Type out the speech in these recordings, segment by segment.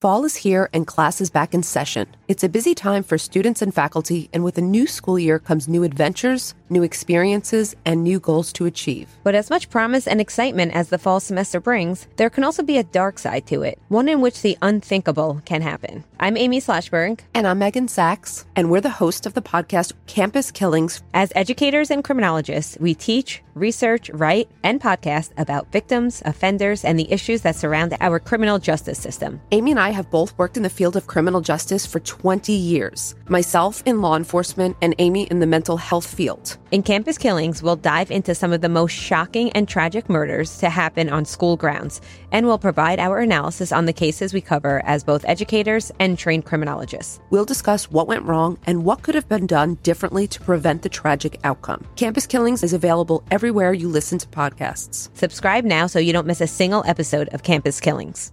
Fall is here and class is back in session. It's a busy time for students and faculty, and with a new school year comes new adventures, new experiences, and new goals to achieve. But as much promise and excitement as the fall semester brings, there can also be a dark side to it, one in which the unthinkable can happen. I'm Amy Shlosberg. And I'm Meghan Sacks, and we're the host of the podcast Campus Killings. As educators and criminologists, we teach, research, write, and podcast about victims, offenders, and the issues that surround our criminal justice system. Amy and I have both worked in the field of criminal justice for 20 years, myself in law enforcement, and Amy in the mental health field. In Campus Killings, we'll dive into some of the most shocking and tragic murders to happen on school grounds, and we'll provide our analysis on the cases we cover as both educators and trained criminologists. We'll discuss what went wrong and what could have been done differently to prevent the tragic outcome. Campus Killings is available everywhere you listen to podcasts. Subscribe now so you don't miss a single episode of Campus Killings.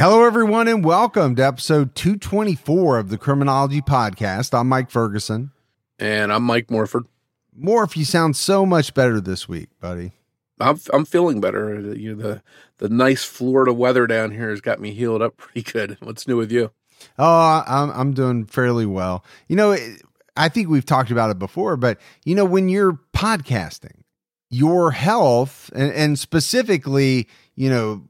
Hello, everyone, and welcome to episode 224 of the Criminology Podcast. I'm Mike Ferguson. And I'm Mike Morford. Morph, you sound so much better this week, buddy. I'm I'm feeling better. Uh, you know, the the nice Florida weather down here has got me healed up pretty good. What's new with you? Oh, I'm I'm doing fairly well. You know, I think we've talked about it before, but you know, when you're podcasting, your health and, and specifically, you know,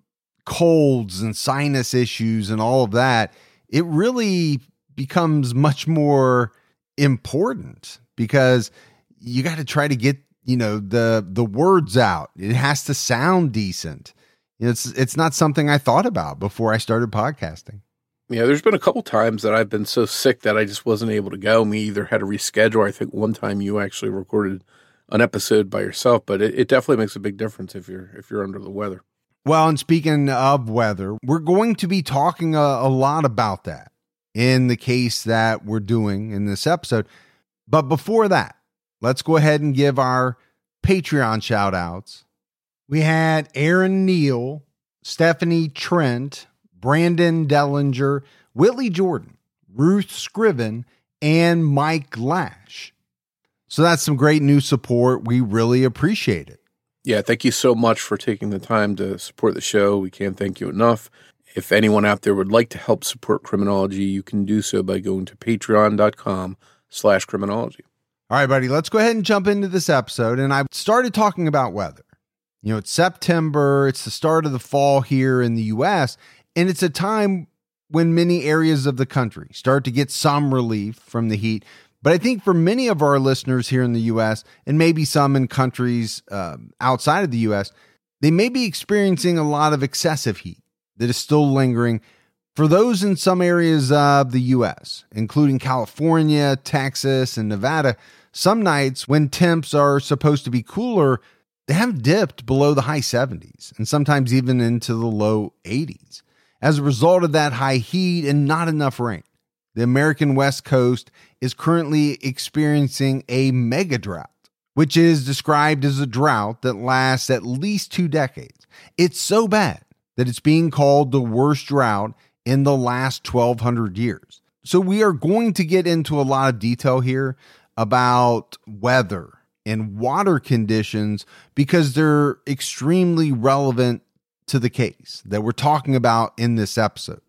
colds and sinus issues and all of that, it really becomes much more important because you got to try to get you know the the words out. It has to sound decent. It's it's not something I thought about before I started podcasting. Yeah, there's been a couple times that I've been so sick that I just wasn't able to go. Me either had to reschedule. I think one time you actually recorded an episode by yourself, but it, it definitely makes a big difference if you're if you're under the weather. Well, and speaking of weather, we're going to be talking a, a, lot about that in the case that we're doing in this episode. But before that, let's go ahead and give our Patreon shout outs. We had Aaron Neal, Stephanie Trent, Brandon Dellinger, Whitley Jordan, Ruth Scriven, and Mike Lash. So that's some great new support. We really appreciate it. Yeah, thank you so much for taking the time to support the show. We can't thank you enough. If anyone out there would like to help support criminology, you can do so by going to patreon.com slash criminology. All right, buddy, let's go ahead and jump into this episode. And I started talking about weather. You know, it's September, it's the start of the fall here in the US, and it's a time when many areas of the country start to get some relief from the heat. But I think for many of our listeners here in the US, and maybe some in countries uh, outside of the US, they may be experiencing a lot of excessive heat that is still lingering. For those in some areas of the US, including California, Texas, and Nevada, some nights when temps are supposed to be cooler, they have dipped below the high 70s and sometimes even into the low 80s. As a result of that high heat and not enough rain, the American West Coast is currently experiencing a mega drought, which is described as a drought that lasts at least two decades. It's so bad that it's being called the worst drought in the last 1200 years. So, we are going to get into a lot of detail here about weather and water conditions because they're extremely relevant to the case that we're talking about in this episode.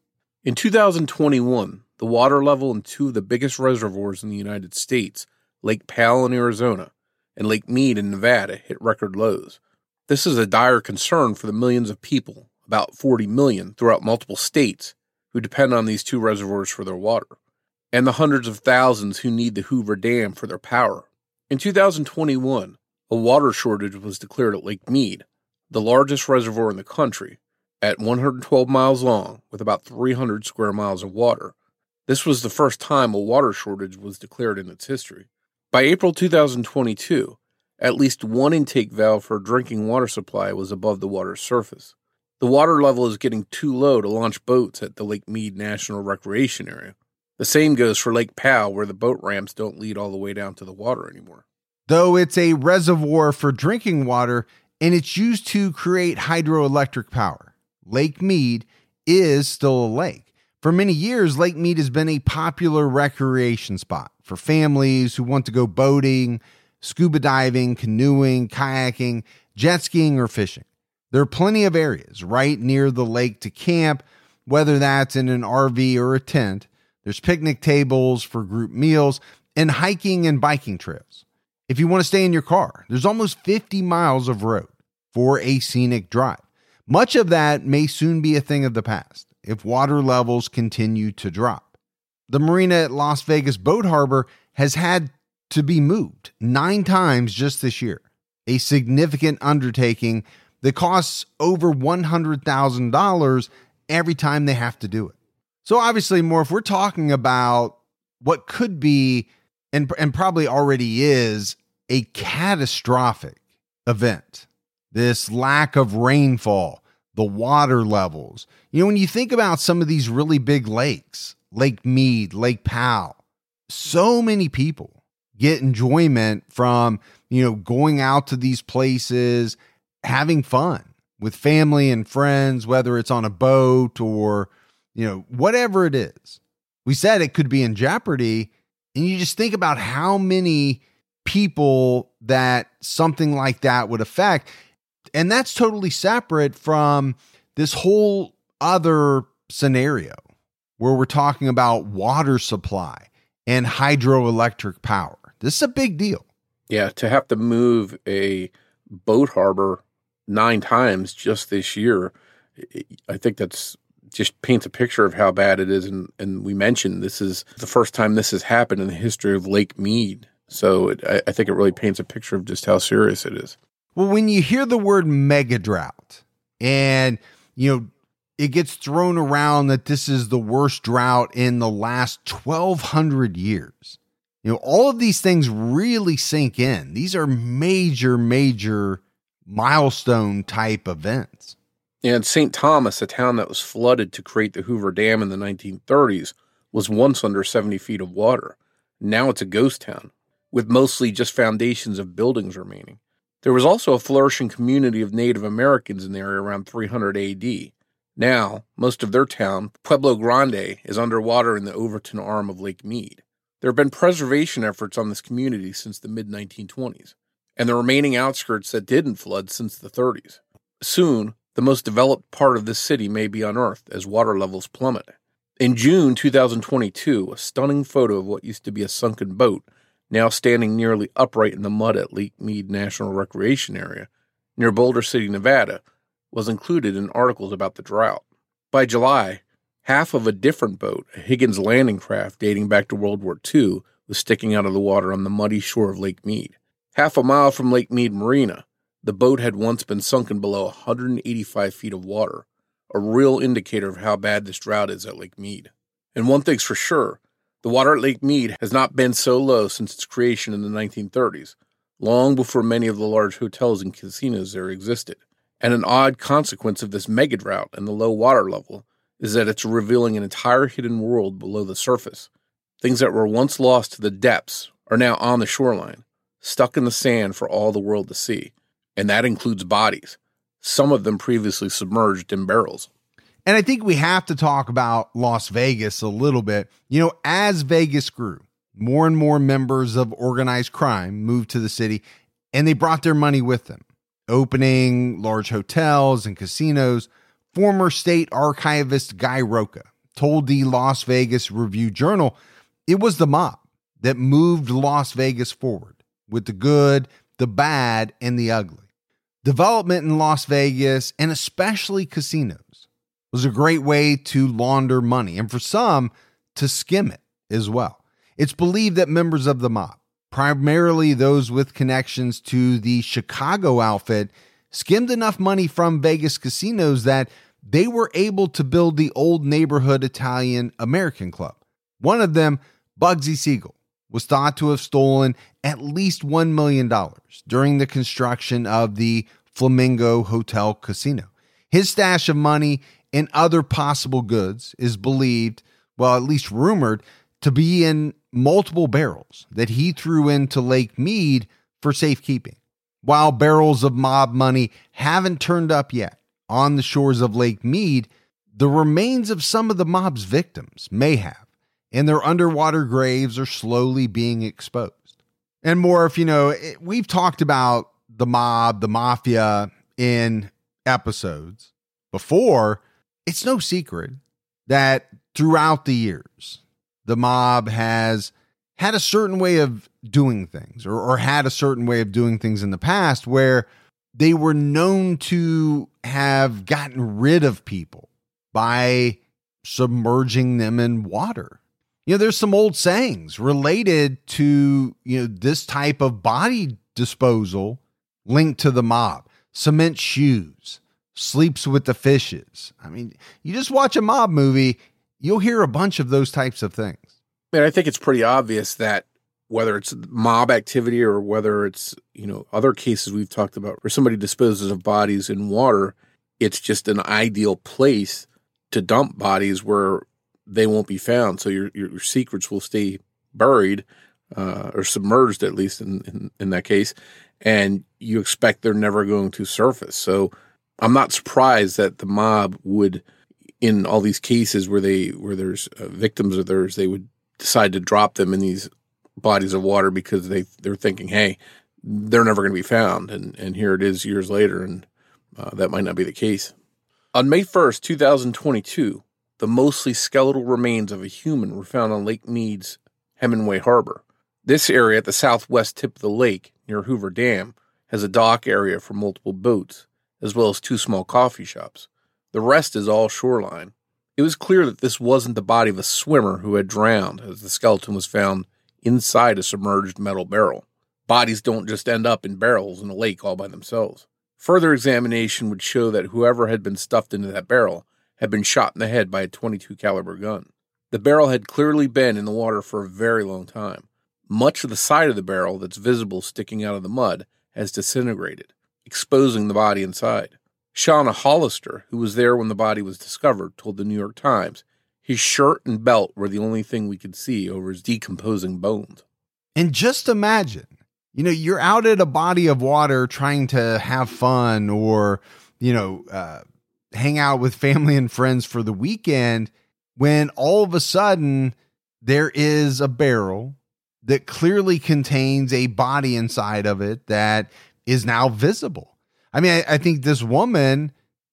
In 2021, the water level in two of the biggest reservoirs in the United States, Lake Powell in Arizona and Lake Mead in Nevada, hit record lows. This is a dire concern for the millions of people, about 40 million, throughout multiple states who depend on these two reservoirs for their water, and the hundreds of thousands who need the Hoover Dam for their power. In 2021, a water shortage was declared at Lake Mead, the largest reservoir in the country, at 112 miles long with about 300 square miles of water. This was the first time a water shortage was declared in its history. By April 2022, At least one intake valve for drinking water supply was above the water's surface. The water level is getting too low to launch boats at the Lake Mead National Recreation Area. The same goes for Lake Powell, where the boat ramps don't lead all the way down to the water anymore. Though it's a reservoir for drinking water and it's used to create hydroelectric power, Lake Mead is still a lake. For many years, Lake Mead has been a popular recreation spot for families who want to go boating, scuba diving, canoeing, kayaking, jet skiing, or fishing. There are plenty of areas right near the lake to camp, whether that's in an RV or a tent. There's picnic tables for group meals and hiking and biking trails. If you want to stay in your car, there's almost 50 miles of road for a scenic drive. Much of that may soon be a thing of the past if water levels continue to drop. The marina at Las Vegas Boat Harbor has had to be moved nine times just this year, a significant undertaking that costs over $100,000 every time they have to do it. So, obviously, more if we're talking about what could be and, and probably already is a catastrophic event, this lack of rainfall, the water levels. You know, when you think about some of these really big lakes, Lake Mead, Lake Powell, so many people get enjoyment from, you know, going out to these places, having fun with family and friends, whether it's on a boat or, you know, whatever it is. We said it could be in jeopardy. And you just think about how many people that something like that would affect. And that's totally separate from this whole other scenario where we're talking about water supply and hydroelectric power. This is a big deal. Yeah, to have to move a boat harbor nine times just this year, I think that's just paints a picture of how bad it is. And, and we mentioned this is the first time this has happened in the history of Lake Mead. So it, I, I think it really paints a picture of just how serious it is. Well, when you hear the word mega drought and, you know, it gets thrown around that this is the worst drought in the last 1200 years. You know, all of these things really sink in. These are major, major milestone type events. And St. Thomas, a town that was flooded to create the Hoover Dam in the 1930s, was once under 70 feet of water. Now it's a ghost town, with mostly just foundations of buildings remaining. There was also a flourishing community of Native Americans in the area around 300 AD. Now, most of their town, Pueblo Grande, is underwater in the Overton arm of Lake Mead. There have been preservation efforts on this community since the mid 1920s, and the remaining outskirts that didn't flood since the 30s. Soon, the most developed part of this city may be unearthed as water levels plummet. In June 2022, a stunning photo of what used to be a sunken boat, now standing nearly upright in the mud at Lake Mead National Recreation Area, near Boulder City, Nevada, was included in articles about the drought. By July, half of a different boat, a Higgins landing craft dating back to World War II, was sticking out of the water on the muddy shore of Lake Mead. Half a mile from Lake Mead Marina, the boat had once been sunken below 185 feet of water, a real indicator of how bad this drought is at Lake Mead. And one thing's for sure the water at Lake Mead has not been so low since its creation in the 1930s, long before many of the large hotels and casinos there existed. And an odd consequence of this mega drought and the low water level is that it's revealing an entire hidden world below the surface. Things that were once lost to the depths are now on the shoreline, stuck in the sand for all the world to see and that includes bodies, some of them previously submerged in barrels. And I think we have to talk about Las Vegas a little bit. You know, as Vegas grew, more and more members of organized crime moved to the city and they brought their money with them, opening large hotels and casinos. Former state archivist Guy Rocha told the Las Vegas Review Journal it was the mob that moved Las Vegas forward with the good, the bad, and the ugly. Development in Las Vegas and especially casinos was a great way to launder money and for some to skim it as well. It's believed that members of the mob, primarily those with connections to the Chicago outfit, skimmed enough money from Vegas casinos that they were able to build the old neighborhood Italian American club. One of them, Bugsy Siegel, was thought to have stolen at least $1 million during the construction of the Flamingo Hotel Casino. His stash of money and other possible goods is believed, well, at least rumored, to be in multiple barrels that he threw into Lake Mead for safekeeping. While barrels of mob money haven't turned up yet on the shores of Lake Mead, the remains of some of the mob's victims may have, and their underwater graves are slowly being exposed. And more, if you know, we've talked about the mob, the mafia in episodes before. It's no secret that throughout the years, the mob has had a certain way of doing things or, or had a certain way of doing things in the past where they were known to have gotten rid of people by submerging them in water. You know, there's some old sayings related to, you know, this type of body disposal linked to the mob. Cement shoes, sleeps with the fishes. I mean, you just watch a mob movie, you'll hear a bunch of those types of things. And I think it's pretty obvious that whether it's mob activity or whether it's, you know, other cases we've talked about where somebody disposes of bodies in water, it's just an ideal place to dump bodies where they won't be found. So your, your, secrets will stay buried uh, or submerged, at least in, in, in that case. And you expect they're never going to surface. So I'm not surprised that the mob would, in all these cases where they where there's uh, victims of theirs, they would decide to drop them in these bodies of water because they they're thinking, hey, they're never going to be found, and and here it is years later, and uh, that might not be the case. On May first, two thousand twenty-two, the mostly skeletal remains of a human were found on Lake Mead's Hemenway Harbor. This area at the southwest tip of the lake, near Hoover Dam, has a dock area for multiple boats, as well as two small coffee shops. The rest is all shoreline. It was clear that this wasn't the body of a swimmer who had drowned, as the skeleton was found inside a submerged metal barrel. Bodies don't just end up in barrels in a lake all by themselves. Further examination would show that whoever had been stuffed into that barrel had been shot in the head by a 22 caliber gun. The barrel had clearly been in the water for a very long time. Much of the side of the barrel that's visible sticking out of the mud has disintegrated, exposing the body inside. Shauna Hollister, who was there when the body was discovered, told the New York Times his shirt and belt were the only thing we could see over his decomposing bones. And just imagine, you know, you're out at a body of water trying to have fun or, you know, uh, hang out with family and friends for the weekend when all of a sudden there is a barrel that clearly contains a body inside of it that is now visible. I mean, I, I think this woman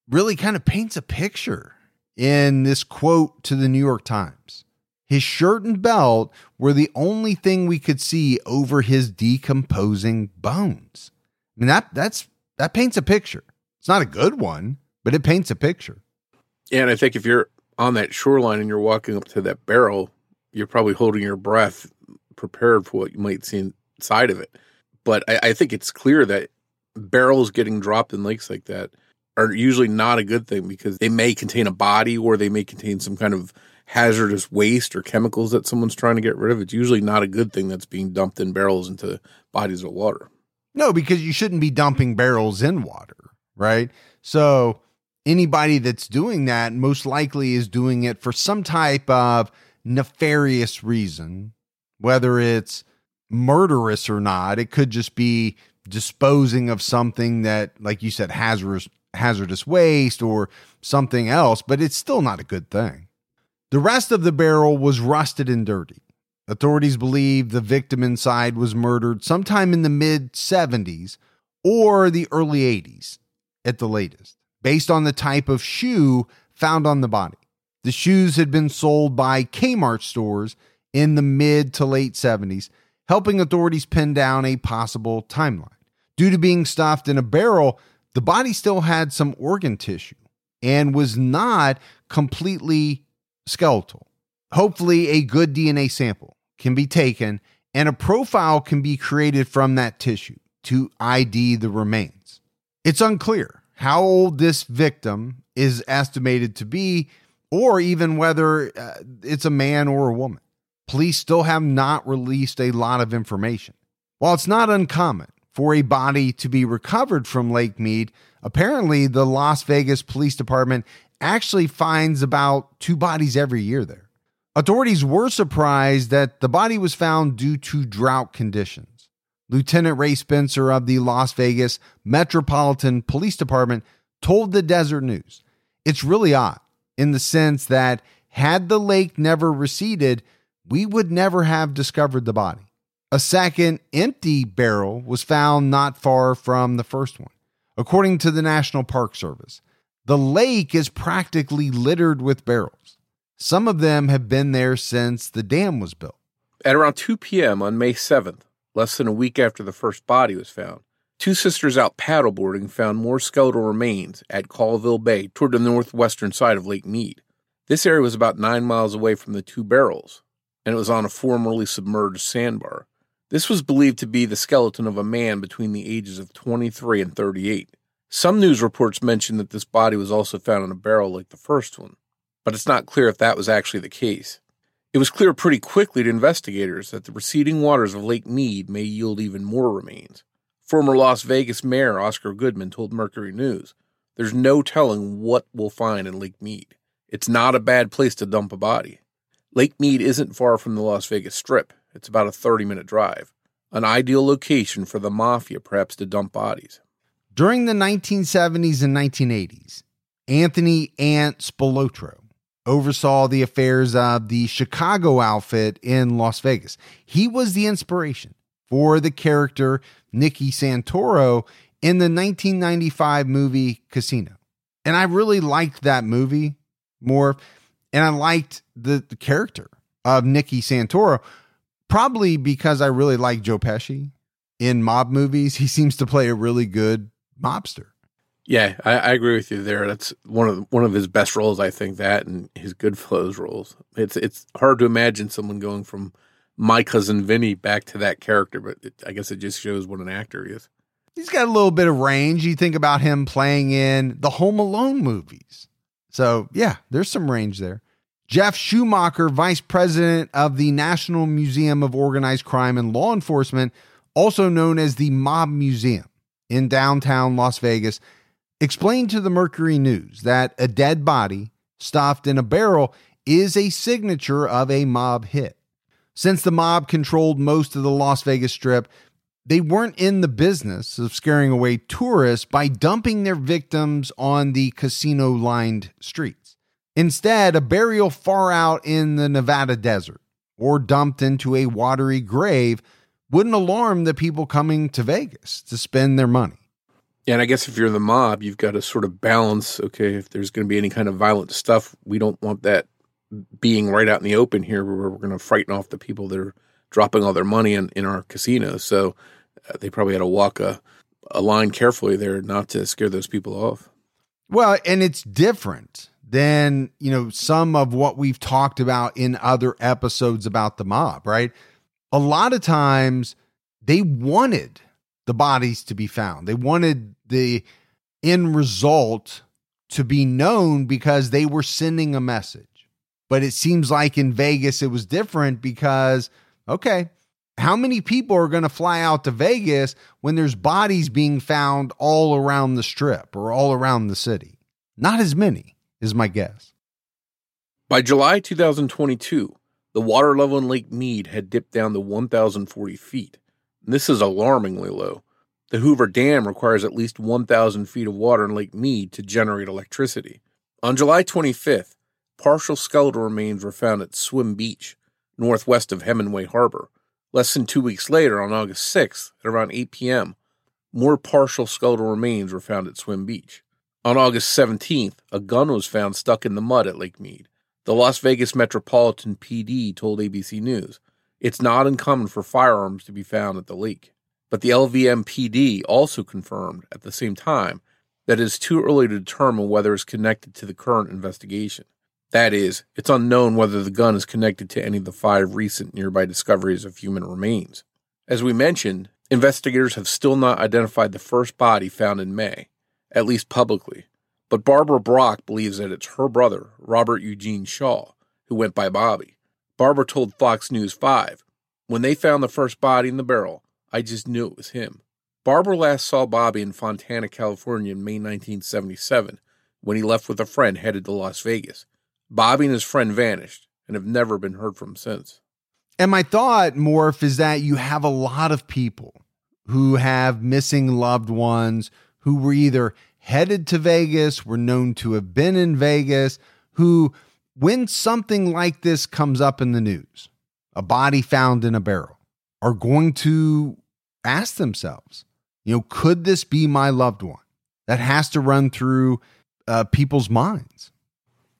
really kind of paints a picture in this quote to the New York Times. His shirt and belt were the only thing we could see over his decomposing bones. I mean, that that's that paints a picture. It's not a good one, but it paints a picture. Yeah, and I think if you're on that shoreline and you're walking up to that barrel, you're probably holding your breath, prepared for what you might see inside of it. But I, I think it's clear that barrels getting dropped in lakes like that are usually not a good thing because they may contain a body or they may contain some kind of hazardous waste or chemicals that someone's trying to get rid of. It's usually not a good thing that's being dumped in barrels into bodies of water. No, because you shouldn't be dumping barrels in water, right? So anybody that's doing that most likely is doing it for some type of nefarious reason, whether it's murderous or not. It could just be disposing of something that, like you said, hazardous hazardous waste or something else, but it's still not a good thing. The rest of the barrel was rusted and dirty. Authorities believe the victim inside was murdered sometime in the mid 70s or the early 80s at the latest, based on the type of shoe found on the body. The shoes had been sold by Kmart stores in the mid to late 70s, helping authorities pin down a possible timeline. Due to being stuffed in a barrel, the body still had some organ tissue and was not completely skeletal. Hopefully, a good DNA sample can be taken and a profile can be created from that tissue to ID the remains. It's unclear how old this victim is estimated to be, or even whether uh, it's a man or a woman. Police still have not released a lot of information. While it's not uncommon for a body to be recovered from Lake Mead, apparently the Las Vegas Police Department actually finds about two bodies every year there. Authorities were surprised that the body was found due to drought conditions. Lieutenant Ray Spencer of the Las Vegas Metropolitan Police Department told the Deseret News it's really odd in the sense that had the lake never receded, we would never have discovered the body. A second empty barrel was found not far from the first one. According to the National Park Service, the lake is practically littered with barrels. Some of them have been there since the dam was built. At around 2 p.m. on May 7th, less than a week after the first body was found, two sisters out paddleboarding found more skeletal remains at Callville Bay toward the northwestern side of Lake Mead. This area was about nine miles away from the two barrels, and it was on a formerly submerged sandbar. This was believed to be the skeleton of a man between the ages of 23 and 38. Some news reports mention that this body was also found in a barrel like the first one, but it's not clear if that was actually the case. It was clear pretty quickly to investigators that the receding waters of Lake Mead may yield even more remains. Former Las Vegas Mayor Oscar Goodman told Mercury News, There's no telling what we'll find in Lake Mead. It's not a bad place to dump a body. Lake Mead isn't far from the Las Vegas Strip. It's about a 30 minute drive. An ideal location for the mafia, perhaps, to dump bodies. During the 1970s and 1980s, Anthony Ant Spilotro oversaw the affairs of the Chicago outfit in Las Vegas. He was the inspiration for the character Nicky Santoro in the 1995 movie Casino. And I really liked that movie more. And I liked the, the character of Nicky Santoro, probably because I really like Joe Pesci in mob movies. He seems to play a really good mobster. Yeah, I, I, agree with you there. That's one of one of his best roles, I think. That and his Goodfellas roles. It's it's hard to imagine someone going from my cousin Vinny back to that character, but it, I guess it just shows what an actor he is. He's got a little bit of range. You think about him playing in the Home Alone movies. So, yeah, there's some range there. Geoff Schumacher, vice president of the National Museum of Organized Crime and Law Enforcement, also known as the Mob Museum in downtown Las Vegas, explained to the Mercury News that a dead body stuffed in a barrel is a signature of a mob hit. Since the mob controlled most of the Las Vegas Strip, they weren't in the business of scaring away tourists by dumping their victims on the casino lined streets. Instead, a burial far out in the Nevada desert or dumped into a watery grave wouldn't alarm the people coming to Vegas to spend their money. And I guess if you're the mob, you've got to sort of balance okay, if there's going to be any kind of violent stuff, we don't want that being right out in the open here where we're going to frighten off the people that are dropping all their money in, in our casinos. So they probably had to walk a, a line carefully there not to scare those people off. Well, and it's different than, you know, some of what we've talked about in other episodes about the mob, right? A lot of times they wanted the bodies to be found. They wanted the end result to be known because they were sending a message. But it seems like in Vegas it was different because okay, how many people are going to fly out to Vegas when there's bodies being found all around the strip or all around the city? Not as many, is my guess. By July 2022, the water level in Lake Mead had dipped down to 1,040 feet. This is alarmingly low. The Hoover Dam requires at least 1,000 feet of water in Lake Mead to generate electricity. On July 25th, partial skeletal remains were found at Swim Beach, northwest of Hemenway Harbor. Less than two weeks later, on August 6th, at around 8 p.m., more partial skeletal remains were found at Swim Beach. On August 17th, a gun was found stuck in the mud at Lake Mead. The Las Vegas Metropolitan PD told ABC News it's not uncommon for firearms to be found at the lake. But the LVMPD also confirmed at the same time that it is too early to determine whether it's connected to the current investigation. That is, it's unknown whether the gun is connected to any of the five recent nearby discoveries of human remains. As we mentioned, investigators have still not identified the first body found in May, at least publicly. But Barbara Brock believes that it's her brother, Robert Eugene Shaw, who went by Bobby. Barbara told Fox News 5 When they found the first body in the barrel, I just knew it was him. Barbara last saw Bobby in Fontana, California in May 1977 when he left with a friend headed to Las Vegas. Bobby and his friend vanished and have never been heard from since. And my thought, Morph, is that you have a lot of people who have missing loved ones who were either headed to Vegas, were known to have been in Vegas, who, when something like this comes up in the news, a body found in a barrel, are going to ask themselves, you know, could this be my loved one? That has to run through uh, people's minds.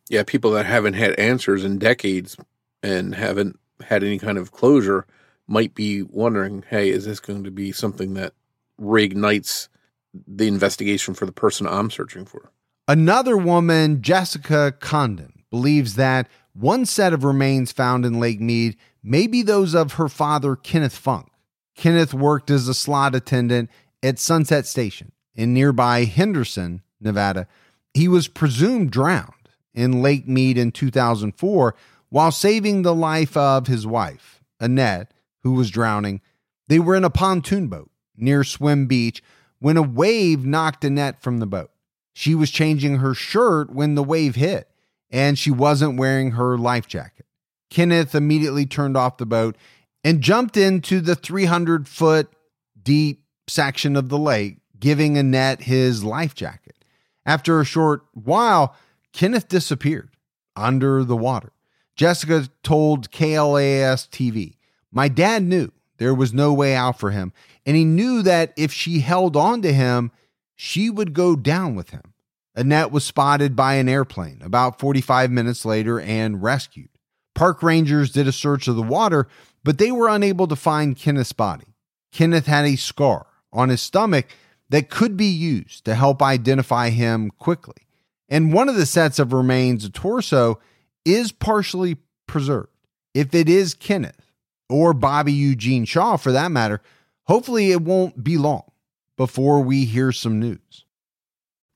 Yeah, people that haven't had answers in decades and haven't had any kind of closure might be wondering, hey, is this going to be something that reignites the investigation for the person I'm searching for? Another woman, Jessica Condon, believes that one set of remains found in Lake Mead may be those of her father, Kenneth Funk. Kenneth worked as a slot attendant at Sunset Station in nearby Henderson, Nevada. He was presumed drowned in Lake Mead in 2004 while saving the life of his wife, Annette, who was drowning. They were in a pontoon boat near Swim Beach when a wave knocked Annette from the boat. She was changing her shirt when the wave hit, and she wasn't wearing her life jacket. Kenneth immediately turned off the boat and jumped into the 300 foot deep section of the lake, giving Annette his life jacket. After a short while, Kenneth disappeared under the water. Jessica told KLAS TV, My dad knew there was no way out for him, and he knew that if she held on to him, she would go down with him. Annette was spotted by an airplane about 45 minutes later and rescued. Park rangers did a search of the water, but they were unable to find Kenneth's body. Kenneth had a scar on his stomach that could be used to help identify him quickly. And one of the sets of remains, a torso, is partially preserved. If it is Kenneth or Bobby Eugene Shaw for that matter, hopefully it won't be long before we hear some news.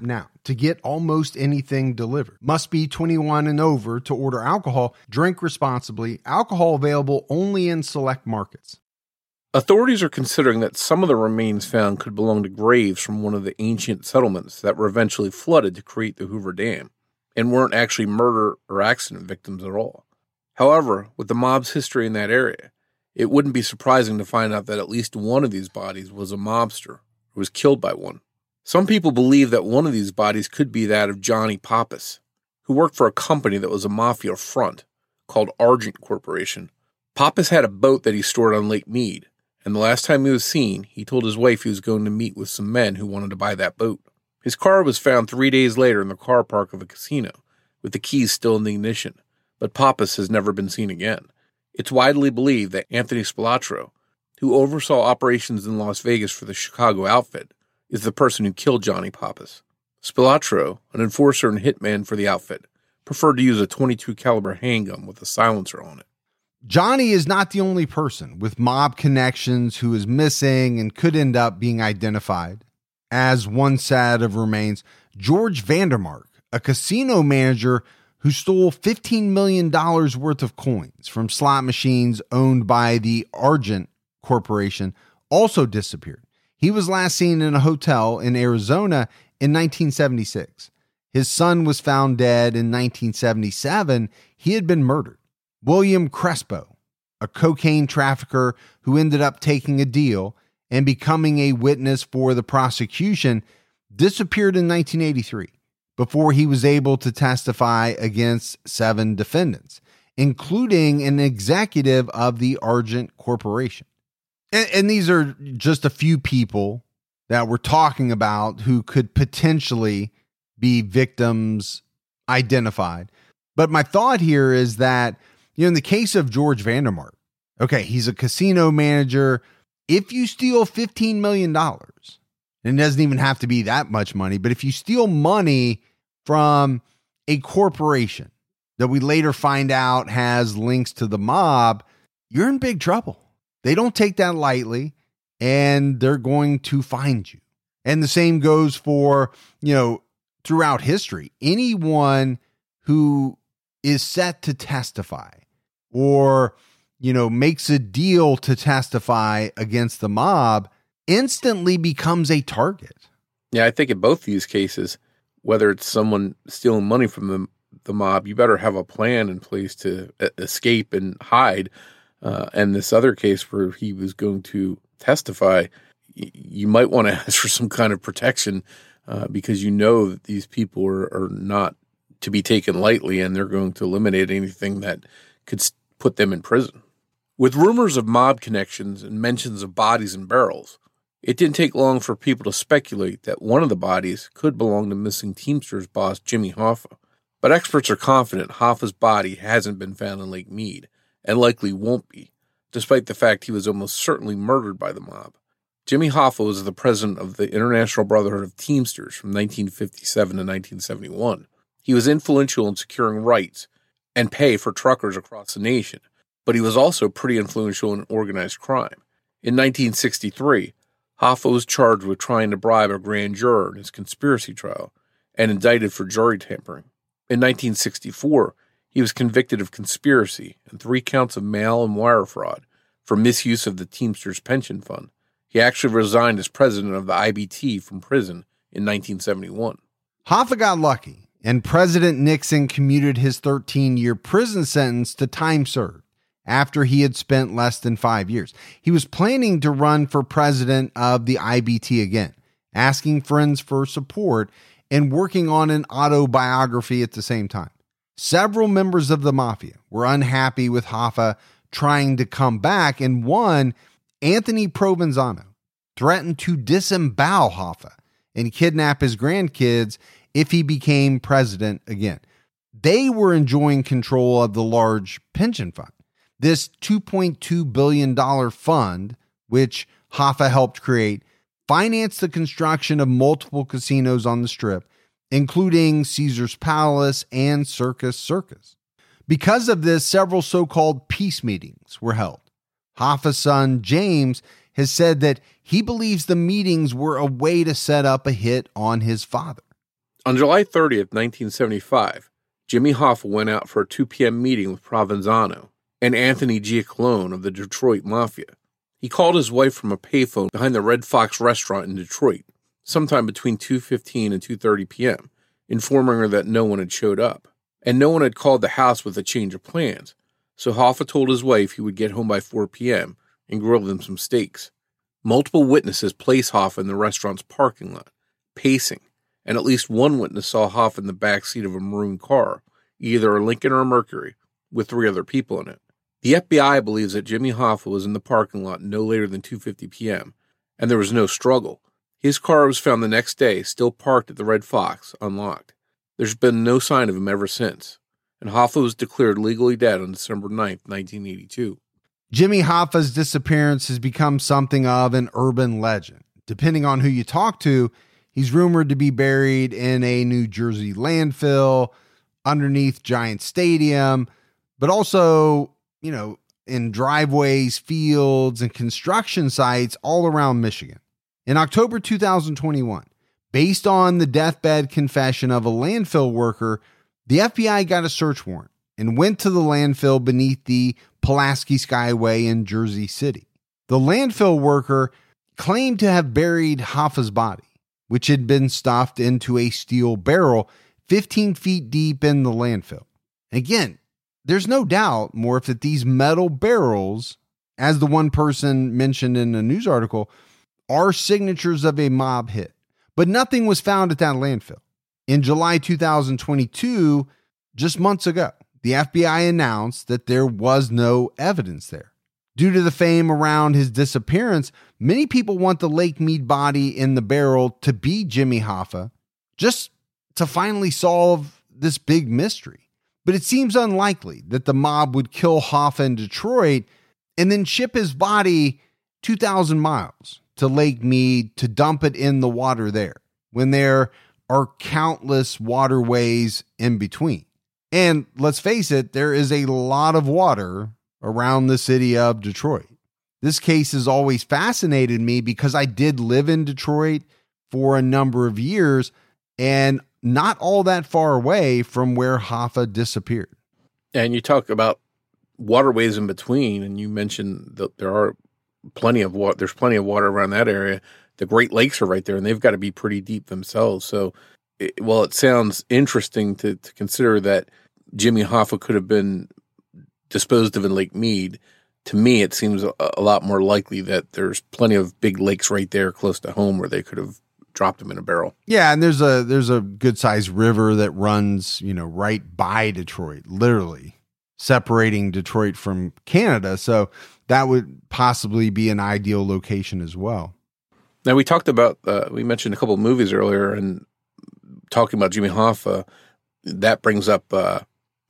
app now to get almost anything delivered. Must be 21 and over to order alcohol. Drink responsibly. Alcohol available only in select markets. Authorities are considering that some of the remains found could belong to graves from one of the ancient settlements that were eventually flooded to create the Hoover Dam and weren't actually murder or accident victims at all. However, with the mob's history in that area, it wouldn't be surprising to find out that at least one of these bodies was a mobster who was killed by one. Some people believe that one of these bodies could be that of Johnny Pappas, who worked for a company that was a mafia front called Argent Corporation. Pappas had a boat that he stored on Lake Mead, and the last time he was seen, he told his wife he was going to meet with some men who wanted to buy that boat. His car was found three days later in the car park of a casino, with the keys still in the ignition, but Pappas has never been seen again. It's widely believed that Anthony Spilotro, who oversaw operations in Las Vegas for the Chicago outfit, is the person who killed Johnny Pappas. Spilotro, an enforcer and hitman for the outfit, preferred to use a 22 caliber handgun with a silencer on it. Johnny is not the only person with mob connections who is missing and could end up being identified. As one set of remains, George Vandermark, a casino manager who stole $15 million worth of coins from slot machines owned by the Argent Corporation, also disappeared. He was last seen in a hotel in Arizona in 1976. His son was found dead in 1977. He had been murdered. William Crespo, a cocaine trafficker who ended up taking a deal and becoming a witness for the prosecution, disappeared in 1983 before he was able to testify against seven defendants, including an executive of the Argent Corporation. And, and, these are just a few people that we're talking about who could potentially be victims identified. But my thought here is that, you know, in the case of George Vandermark, okay, he's a casino manager. If you steal $15 million, and it doesn't even have to be that much money, but if you steal money from a corporation that we later find out has links to the mob, you're in big trouble. They don't take that lightly and they're going to find you. And the same goes for, you know, throughout history. Anyone who is set to testify or, you know, makes a deal to testify against the mob instantly becomes a target. Yeah, I think in both these cases, whether it's someone stealing money from the, the mob, you better have a plan in place to escape and hide. Uh, and this other case where he was going to testify, y- you might want to ask for some kind of protection uh, because you know that these people are, are, not to be taken lightly and they're going to eliminate anything that could put them in prison. With rumors of mob connections and mentions of bodies in barrels, it didn't take long for people to speculate that one of the bodies could belong to missing Teamsters boss Jimmy Hoffa. But experts are confident Hoffa's body hasn't been found in Lake Mead, and likely won't be, despite the fact he was almost certainly murdered by the mob. Jimmy Hoffa was the president of the International Brotherhood of Teamsters from 1957 to 1971. He was influential in securing rights and pay for truckers across the nation, but he was also pretty influential in organized crime. In 1963, Hoffa was charged with trying to bribe a grand juror in his conspiracy trial and indicted for jury tampering. In 1964, he was convicted of conspiracy and three counts of mail and wire fraud for misuse of the Teamsters Pension Fund. He actually resigned as president of the IBT from prison in 1971. Hoffa got lucky, and President Nixon commuted his 13 year prison sentence to time served after he had spent less than five years. He was planning to run for president of the IBT again, asking friends for support and working on an autobiography at the same time. Several members of the mafia were unhappy with Hoffa trying to come back, and one, Anthony Provenzano, threatened to disembowel Hoffa and kidnap his grandkids if he became president again. They were enjoying control of the large pension fund. This $2.2 billion fund, which Hoffa helped create, financed the construction of multiple casinos on the strip, including Caesar's Palace and Circus Circus. Because of this, several so called peace meetings were held. Hoffa's son, James, has said that he believes the meetings were a way to set up a hit on his father. On July 30th, 1975, Jimmy Hoffa went out for a 2 p.m. meeting with Provenzano, and Anthony Giacalone of the Detroit Mafia. He called his wife from a payphone behind the Red Fox restaurant in Detroit, sometime between 2:15 and 2:30 p.m., informing her that no one had showed up, and no one had called the house with a change of plans. So Hoffa told his wife he would get home by 4 p.m. and grill them some steaks. Multiple witnesses place Hoffa in the restaurant's parking lot, pacing, and at least one witness saw Hoffa in the back seat of a maroon car, either a Lincoln or a Mercury, with three other people in it. The FBI believes that Jimmy Hoffa was in the parking lot no later than 2:50 p.m., and there was no struggle. His car was found the next day, still parked at the Red Fox, unlocked. There's been no sign of him ever since, and Hoffa was declared legally dead on December 9, 1982. Jimmy Hoffa's disappearance has become something of an urban legend. Depending on who you talk to, he's rumored to be buried in a New Jersey landfill underneath Giant Stadium, but also you know, in driveways, fields, and construction sites all around Michigan. In October 2021, based on the deathbed confession of a landfill worker, the FBI got a search warrant and went to the landfill beneath the Pulaski Skyway in Jersey City. The landfill worker claimed to have buried Hoffa's body, which had been stuffed into a steel barrel 15 feet deep in the landfill. Again, there's no doubt, Morph, that these metal barrels, as the one person mentioned in a news article, are signatures of a mob hit. But nothing was found at that landfill. In July 2022, just months ago, the FBI announced that there was no evidence there. Due to the fame around his disappearance, many people want the Lake Mead body in the barrel to be Jimmy Hoffa, just to finally solve this big mystery. But it seems unlikely that the mob would kill Hoffa in Detroit and then ship his body 2,000 miles to Lake Mead to dump it in the water there when there are countless waterways in between. And let's face it, there is a lot of water around the city of Detroit. This case has always fascinated me because I did live in Detroit for a number of years and not all that far away from where Hoffa disappeared. And you talk about waterways in between, and you mentioned that there are plenty of water. There's plenty of water around that area. The Great Lakes are right there, and they've got to be pretty deep themselves. So, it, well, it sounds interesting to, to consider that Jimmy Hoffa could have been disposed of in Lake Mead. To me, it seems a, a lot more likely that there's plenty of big lakes right there close to home where they could have dropped him in a barrel. Yeah, and there's a there's a good sized river that runs, you know, right by Detroit, literally separating Detroit from Canada. So that would possibly be an ideal location as well. Now we talked about uh, we mentioned a couple of movies earlier, and talking about Jimmy Hoffa, that brings up uh,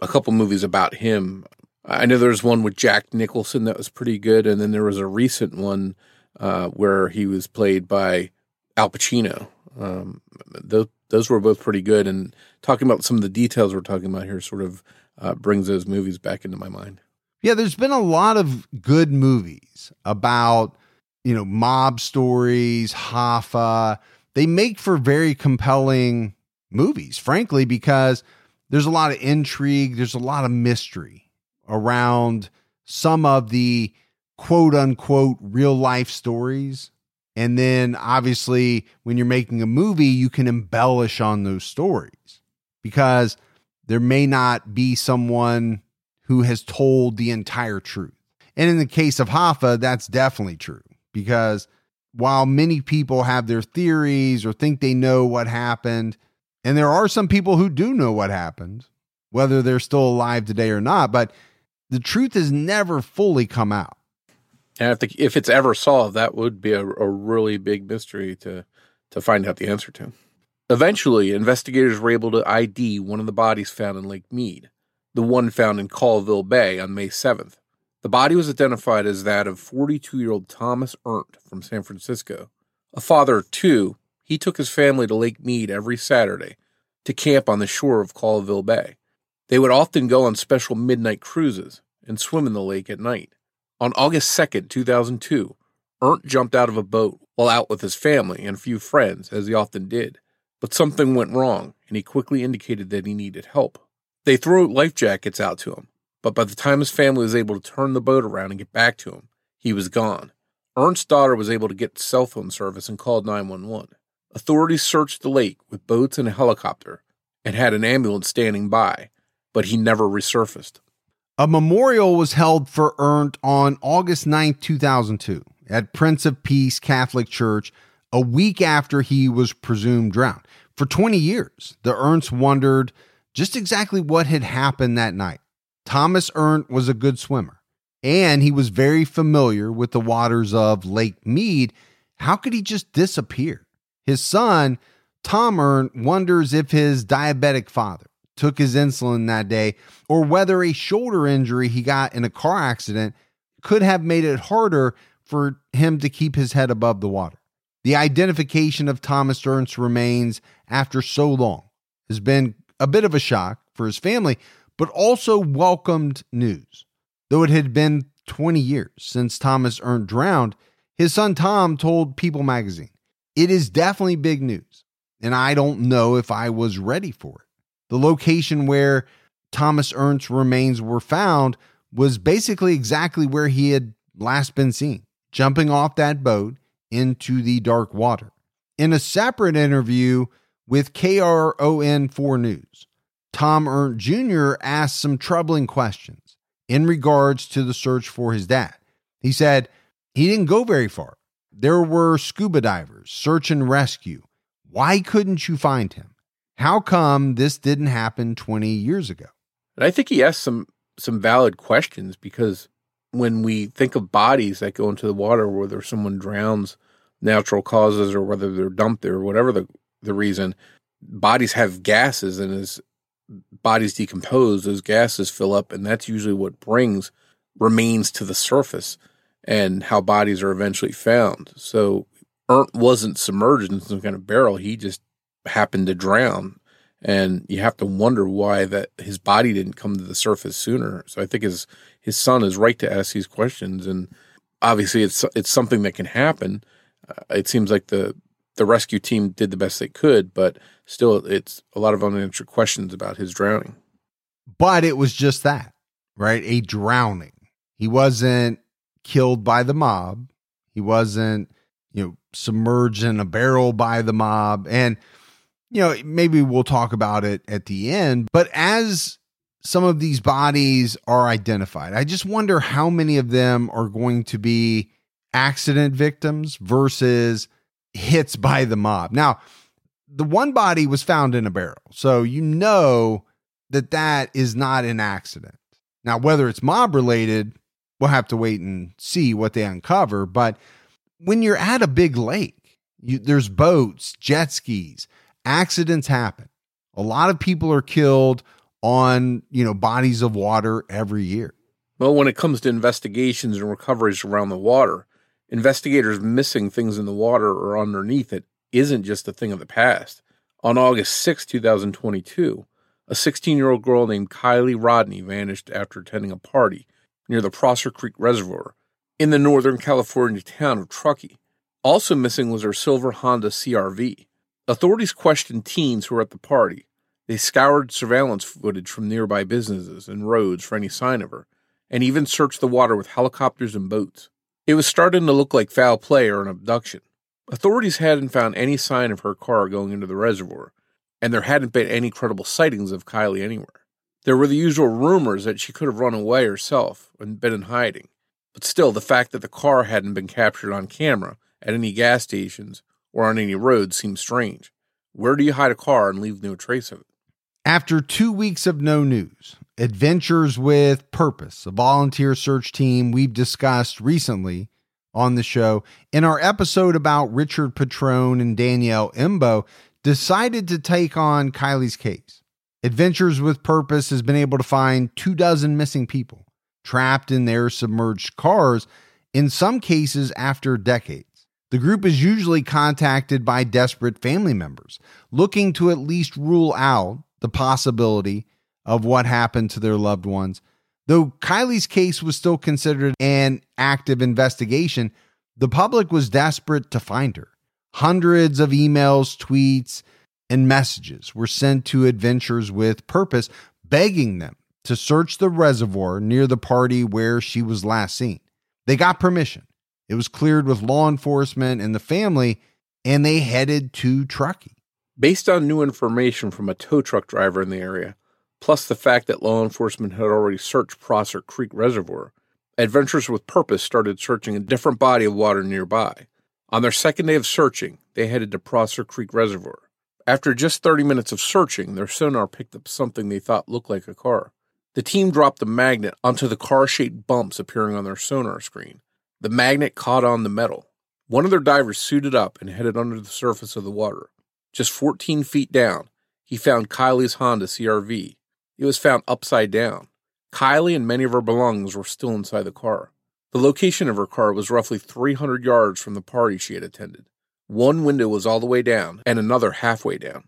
a couple movies about him. I know there's one with Jack Nicholson that was pretty good, and then there was a recent one uh, where he was played by Al Pacino. Um, those those were both pretty good, and talking about some of the details we're talking about here sort of uh, brings those movies back into my mind. Yeah, there's been a lot of good movies about you know mob stories, Hoffa. They make for very compelling movies, frankly, because there's a lot of intrigue, there's a lot of mystery around some of the quote unquote real life stories. And then obviously, when you're making a movie, you can embellish on those stories because there may not be someone who has told the entire truth. And in the case of Hoffa, that's definitely true because while many people have their theories or think they know what happened, and there are some people who do know what happened, whether they're still alive today or not, but the truth has never fully come out. And if, the, if it's ever solved, that would be a, a really big mystery to to find out the answer to. Eventually, investigators were able to ID one of the bodies found in Lake Mead, the one found in Callville Bay on May 7th. The body was identified as that of 42 year old Thomas Erndt from San Francisco. A father of two, he took his family to Lake Mead every Saturday to camp on the shore of Callville Bay. They would often go on special midnight cruises and swim in the lake at night. On August 2nd, 2002, Erndt jumped out of a boat while out with his family and a few friends, as he often did. But something went wrong, and he quickly indicated that he needed help. They threw life jackets out to him, but by the time his family was able to turn the boat around and get back to him, he was gone. Erndt's daughter was able to get cell phone service and called 911. Authorities searched the lake with boats and a helicopter and had an ambulance standing by, but he never resurfaced. A memorial was held for Erndt on August 9, 2002, at Prince of Peace Catholic Church, a week after he was presumed drowned. For 20 years, the Erndts wondered just exactly what had happened that night. Thomas Erndt was a good swimmer, and he was very familiar with the waters of Lake Mead. How could he just disappear? His son, Tom Erndt, wonders if his diabetic father took his insulin that day or whether a shoulder injury he got in a car accident could have made it harder for him to keep his head above the water. The identification of Thomas Erndt's remains after so long has been a bit of a shock for his family, but also welcomed news. Though it had been 20 years since Thomas Erndt drowned, his son Tom told People magazine it is definitely big news, and I don't know if I was ready for it. The location where Thomas Erndt's remains were found was basically exactly where he had last been seen, jumping off that boat into the dark water. In a separate interview with KRON 4 News, Tom Erndt Jr. asked some troubling questions in regards to the search for his dad. He said he didn't go very far. There were scuba divers, search and rescue. Why couldn't you find him? How come this didn't happen 20 years ago? And I think he asked some some valid questions because when we think of bodies that go into the water, whether someone drowns, natural causes, or whether they're dumped there, or whatever the the reason, bodies have gases, and as bodies decompose, those gases fill up, and that's usually what brings remains to the surface and how bodies are eventually found. So Erndt wasn't submerged in some kind of barrel; he just happened to drown and you have to wonder why that his body didn't come to the surface sooner. So I think his his son is right to ask these questions, and obviously it's it's something that can happen. Uh, it seems like the the rescue team did the best they could, but still, it's a lot of unanswered questions about his drowning. But it was just that, right? A drowning. He wasn't killed by the mob. He wasn't, you know, submerged in a barrel by the mob, and you know, maybe we'll talk about it at the end, but as some of these bodies are identified, I just wonder how many of them are going to be accident victims versus hits by the mob. Now, the one body was found in a barrel. So you know that that is not an accident. Now, whether it's mob related, we'll have to wait and see what they uncover. But when you're at a big lake, you, there's boats, jet skis, accidents happen. A lot of people are killed on, you know, bodies of water every year. Well, when it comes to investigations and recoveries around the water, investigators missing things in the water or underneath it isn't just a thing of the past. On August 6, 2022, a 16 year old girl named Kiely Rodni vanished after attending a party near the Prosser Creek Reservoir in the northern California town of Truckee. Also missing was her silver Honda CRV. Authorities questioned teens who were at the party. They scoured surveillance footage from nearby businesses and roads for any sign of her, and even searched the water with helicopters and boats. It was starting to look like foul play or an abduction. Authorities hadn't found any sign of her car going into the reservoir, and there hadn't been any credible sightings of Kiely anywhere. There were the usual rumors that she could have run away herself and been in hiding, but still, the fact that the car hadn't been captured on camera at any gas stations or on any roads seemed strange. Where do you hide a car and leave no trace of it? After two weeks of no news, Adventures with Purpose, a volunteer search team we've discussed recently on the show, in our episode about Richard Petrone and Danielle Imbo, decided to take on Kiely's case. Adventures with Purpose has been able to find two dozen missing people trapped in their submerged cars, in some cases after decades. The group is usually contacted by desperate family members looking to at least rule out the possibility of what happened to their loved ones. Though Kiely's case was still considered an active investigation, the public was desperate to find her. Hundreds of emails, tweets, and messages were sent to Adventures with Purpose, begging them to search the reservoir near the party where she was last seen. They got permission it was cleared with law enforcement and the family, and they headed to Truckee. Based on new information from a tow truck driver in the area, plus the fact that law enforcement had already searched Prosser Creek Reservoir, Adventures with Purpose started searching a different body of water nearby. On their second day of searching, they headed to Prosser Creek Reservoir. After just 30 minutes of searching, their sonar picked up something they thought looked like a car. The team dropped a magnet onto the car shaped bumps appearing on their sonar screen. The magnet caught on the metal. One of their divers suited up and headed under the surface of the water. Just 14 feet down, he found Kiely's Honda CRV. It was found upside down. Kiely and many of her belongings were still inside the car. The location of her car was roughly 300 yards from the party she had attended. One window was all the way down and another halfway down.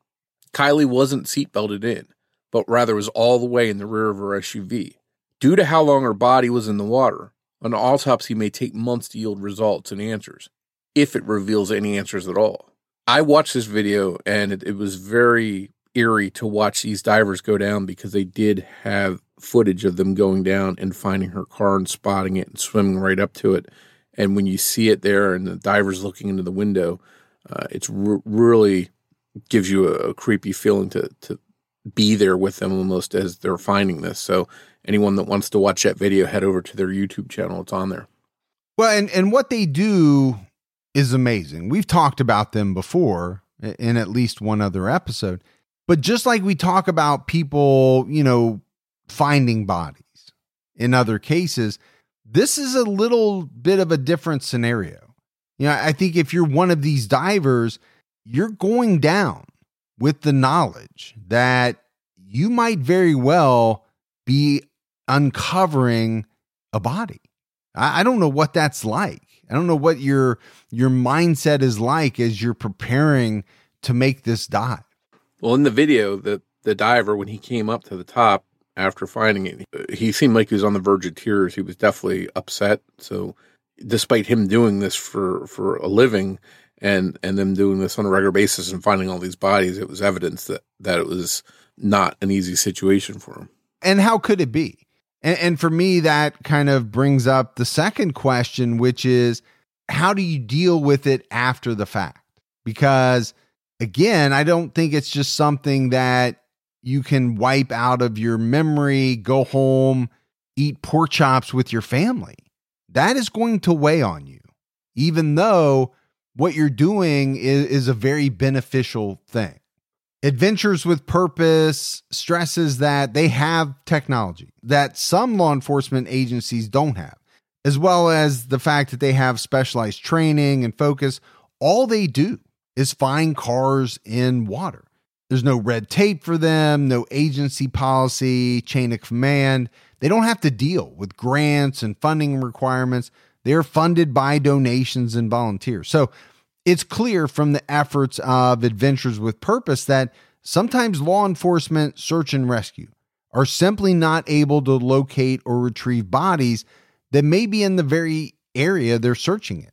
Kiely wasn't seatbelted in, but rather was all the way in the rear of her SUV. Due to how long her body was in the water, an autopsy may take months to yield results and answers, if it reveals any answers at all. I watched this video and it, it was very eerie to watch these divers go down because they did have footage of them going down and finding her car and spotting it and swimming right up to it. And when you see it there and the divers looking into the window, uh, it's r- really gives you a, a, creepy feeling to, to be there with them almost as they're finding this. So anyone that wants to watch that video, head over to their YouTube channel. It's on there. Well, and, and what they do is amazing. We've talked about them before in at least one other episode. But just like we talk about people, you know, finding bodies in other cases, this is a little bit of a different scenario. You know, I think if you're one of these divers, you're going down with the knowledge that you might very well be uncovering a body. I, don't know what that's like. I don't know what your your mindset is like as you're preparing to make this dive. Well, in the video, the the diver when he came up to the top after finding it, he seemed like he was on the verge of tears. He was definitely upset. So, despite him doing this for for a living and and them doing this on a regular basis and finding all these bodies, it was evidence that that it was not an easy situation for him. And how could it be? And, and for me, that kind of brings up the second question, which is how do you deal with it after the fact? Because again, I don't think it's just something that you can wipe out of your memory, go home, eat pork chops with your family. That is going to weigh on you, even though what you're doing is, is a very beneficial thing. Adventures with Purpose stresses that they have technology that some law enforcement agencies don't have, as well as the fact that they have specialized training and focus. All they do is find cars in water. There's no red tape for them, no agency policy, chain of command. They don't have to deal with grants and funding requirements. They're funded by donations and volunteers. So it's clear from the efforts of Adventures with Purpose that sometimes law enforcement search and rescue are simply not able to locate or retrieve bodies that may be in the very area they're searching in.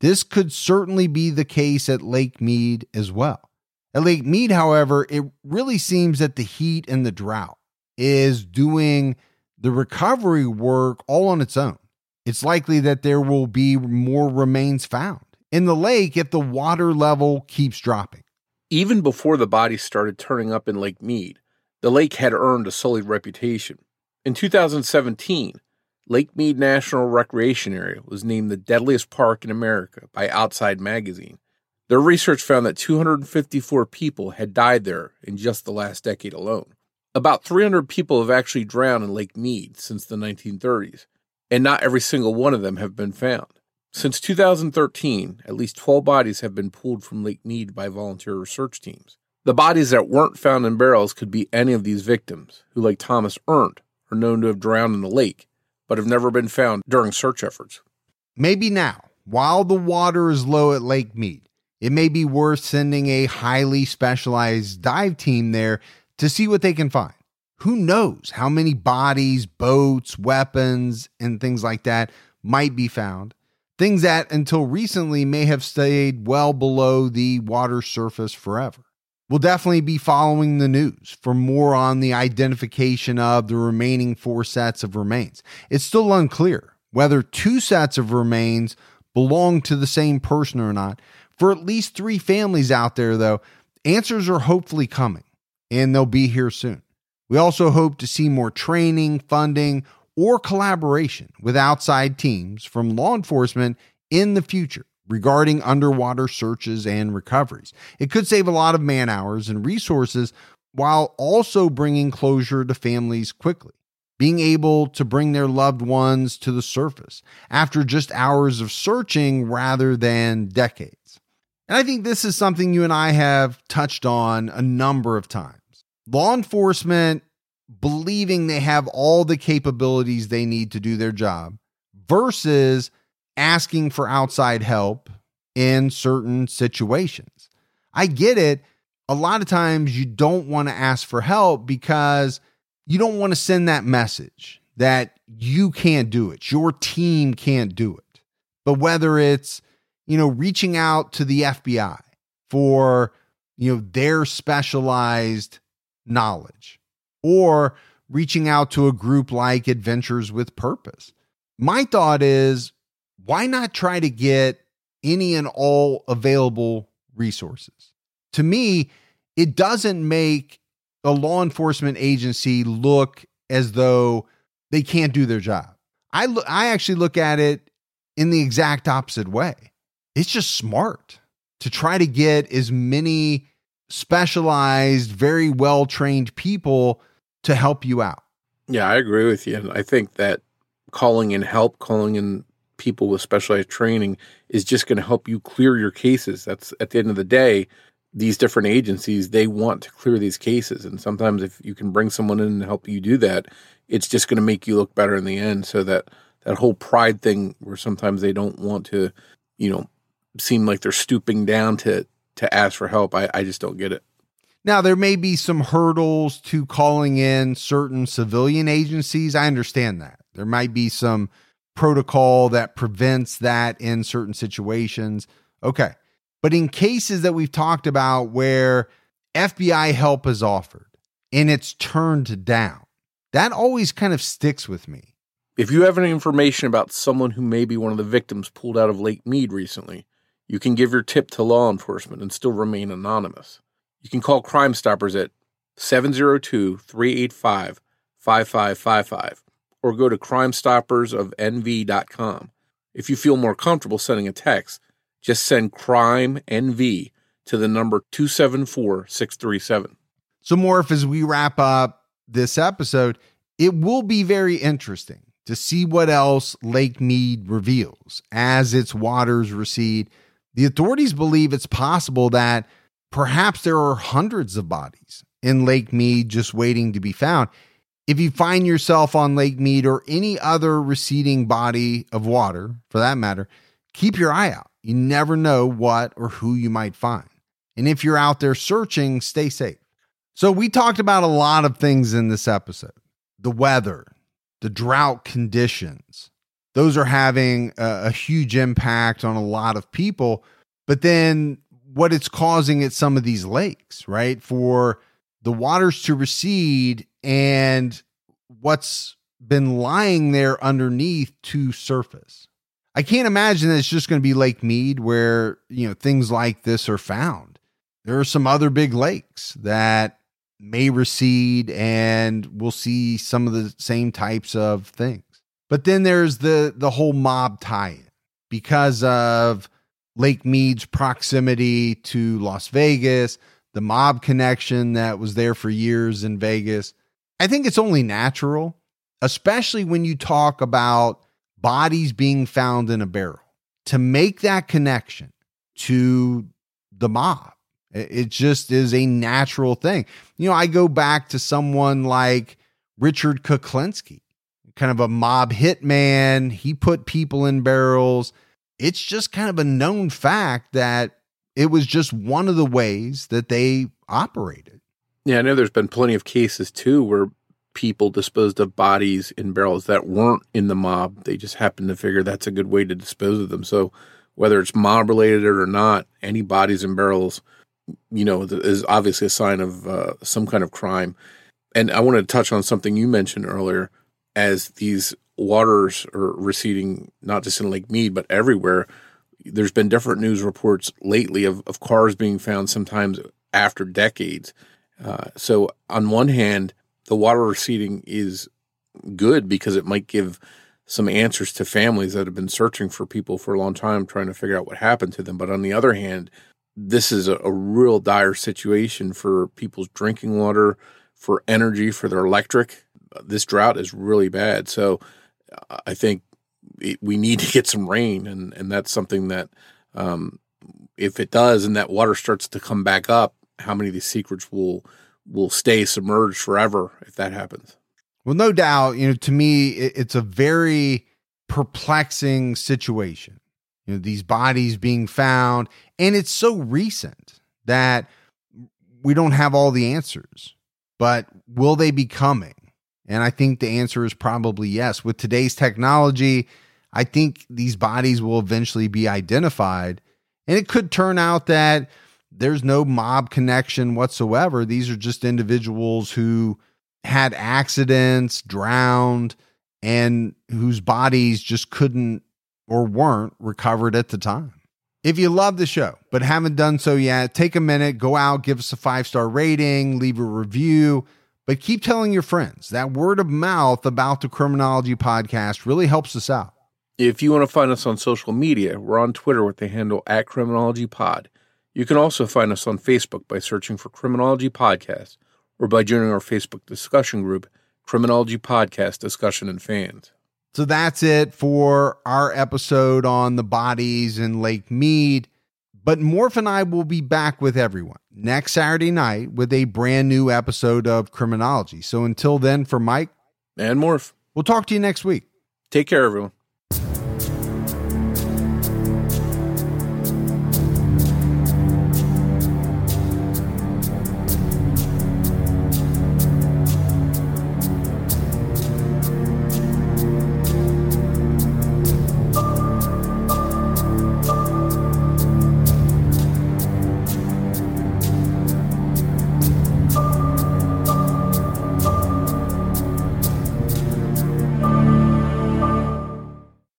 This could certainly be the case at Lake Mead as well. At Lake Mead, however, it really seems that the heat and the drought is doing the recovery work all on its own. It's likely that there will be more remains found in the lake if the water level keeps dropping. Even before the bodies started turning up in Lake Mead, the lake had earned a sullied reputation. In 2017, Lake Mead National Recreation Area was named the deadliest park in America by Outside Magazine. Their research found that 254 people had died there in just the last decade alone. About 300 people have actually drowned in Lake Mead since the 1930s, and not every single one of them have been found. Since 2013, at least 12 bodies have been pulled from Lake Mead by volunteer research teams. The bodies that weren't found in barrels could be any of these victims, who, like Thomas Erndt, are known to have drowned in the lake, but have never been found during search efforts. Maybe now, while the water is low at Lake Mead, it may be worth sending a highly specialized dive team there to see what they can find. Who knows how many bodies, boats, weapons, and things like that might be found things that until recently may have stayed well below the water surface forever. We'll definitely be following the news for more on the identification of the remaining four sets of remains. It's still unclear whether two sets of remains belong to the same person or not. For at least three families out there, though, answers are hopefully coming and they'll be here soon. We also hope to see more training, funding, or collaboration with outside teams from law enforcement in the future regarding underwater searches and recoveries. It could save a lot of man hours and resources while also bringing closure to families quickly. Being able to bring their loved ones to the surface after just hours of searching rather than decades. And I think this is something you and I have touched on a number of times. Law enforcement believing they have all the capabilities they need to do their job versus asking for outside help in certain situations. I get it. A lot of times you don't want to ask for help because you don't want to send that message that you can't do it, your team can't do it. But whether it's, you know, reaching out to the FBI for, you know, their specialized knowledge or reaching out to a group like Adventures with Purpose. My thought is why not try to get any and all available resources? To me, it doesn't make a law enforcement agency look as though they can't do their job. I look, I actually look at it in the exact opposite way. It's just smart to try to get as many specialized, very well trained people to help you out. Yeah, I agree with you. And I think that calling in help, calling in people with specialized training is just going to help you clear your cases. That's at the end of the day, these different agencies, they want to clear these cases. And sometimes if you can bring someone in and help you do that, it's just going to make you look better in the end. So that that whole pride thing where sometimes they don't want to, you know, seem like they're stooping down to to ask for help. I, I just don't get it. Now, there may be some hurdles to calling in certain civilian agencies. I understand that. There might be some protocol that prevents that in certain situations. Okay. But in cases that we've talked about where FBI help is offered and it's turned down, that always kind of sticks with me. If you have any information about someone who may be one of the victims pulled out of Lake Mead recently, you can give your tip to law enforcement and still remain anonymous. You can call Crime Stoppers at 702 385 5555 or go to crimestoppersofnv.com. If you feel more comfortable sending a text, just send crime NV to the number 274637. So, Morph, as we wrap up this episode, it will be very interesting to see what else Lake Mead reveals as its waters recede the authorities believe it's possible that perhaps there are hundreds of bodies in Lake Mead just waiting to be found. If you find yourself on Lake Mead or any other receding body of water, for that matter, keep your eye out. You never know what or who you might find. And if you're out there searching, stay safe. So, we talked about a lot of things in this episode the weather, the drought conditions, those are having a, a huge impact on a lot of people. But then what it's causing at some of these lakes, right? For the waters to recede and what's been lying there underneath to surface. I can't imagine that it's just going to be Lake Mead where, you know, things like this are found. There are some other big lakes that may recede and we'll see some of the same types of things. But then there's the the whole mob tie-in because of Lake Mead's proximity to Las Vegas, the mob connection that was there for years in Vegas. I think it's only natural, especially when you talk about bodies being found in a barrel, to make that connection to the mob. It just is a natural thing. You know, I go back to someone like Richard Kuklinski kind of a mob hitman. He put people in barrels. It's just kind of a known fact that it was just one of the ways that they operated. Yeah, I know there's been plenty of cases too where people disposed of bodies in barrels that weren't in the mob. They just happened to figure that's a good way to dispose of them. So whether it's mob related or not, any bodies in barrels, you know, is obviously a sign of uh, some kind of crime. And I wanted to touch on something you mentioned earlier as these waters are receding, not just in Lake Mead, but everywhere. There's been different news reports lately of, of cars being found sometimes after decades. Uh, so, on one hand, the water receding is good because it might give some answers to families that have been searching for people for a long time, trying to figure out what happened to them. But on the other hand, this is a, a real dire situation for people's drinking water, for energy, for their electric this drought is really bad. So I think it, we need to get some rain, and and that's something that um, if it does, and that water starts to come back up, how many of these secrets will will stay submerged forever if that happens? Well, no doubt. You know, to me, it, it's a very perplexing situation. You know, these bodies being found, and it's so recent that we don't have all the answers. But will they be coming? And I think the answer is probably yes. With today's technology, I think these bodies will eventually be identified. And it could turn out that there's no mob connection whatsoever. These are just individuals who had accidents, drowned, and whose bodies just couldn't or weren't recovered at the time. If you love the show but haven't done so yet, take a minute, go out, give us a five star rating, leave a review, but keep telling your friends. That word of mouth about the Criminology podcast really helps us out. If you want to find us on social media, we're on Twitter with the handle at Criminology Pod. You can also find us on Facebook by searching for Criminology Podcast or by joining our Facebook discussion group, Criminology Podcast Discussion and Fans. So that's it for our episode on the bodies in Lake Mead. But Morph and I will be back with everyone next Saturday night with a brand new episode of Criminology. So until then, for Mike and Morph, we'll talk to you next week. Take care, everyone.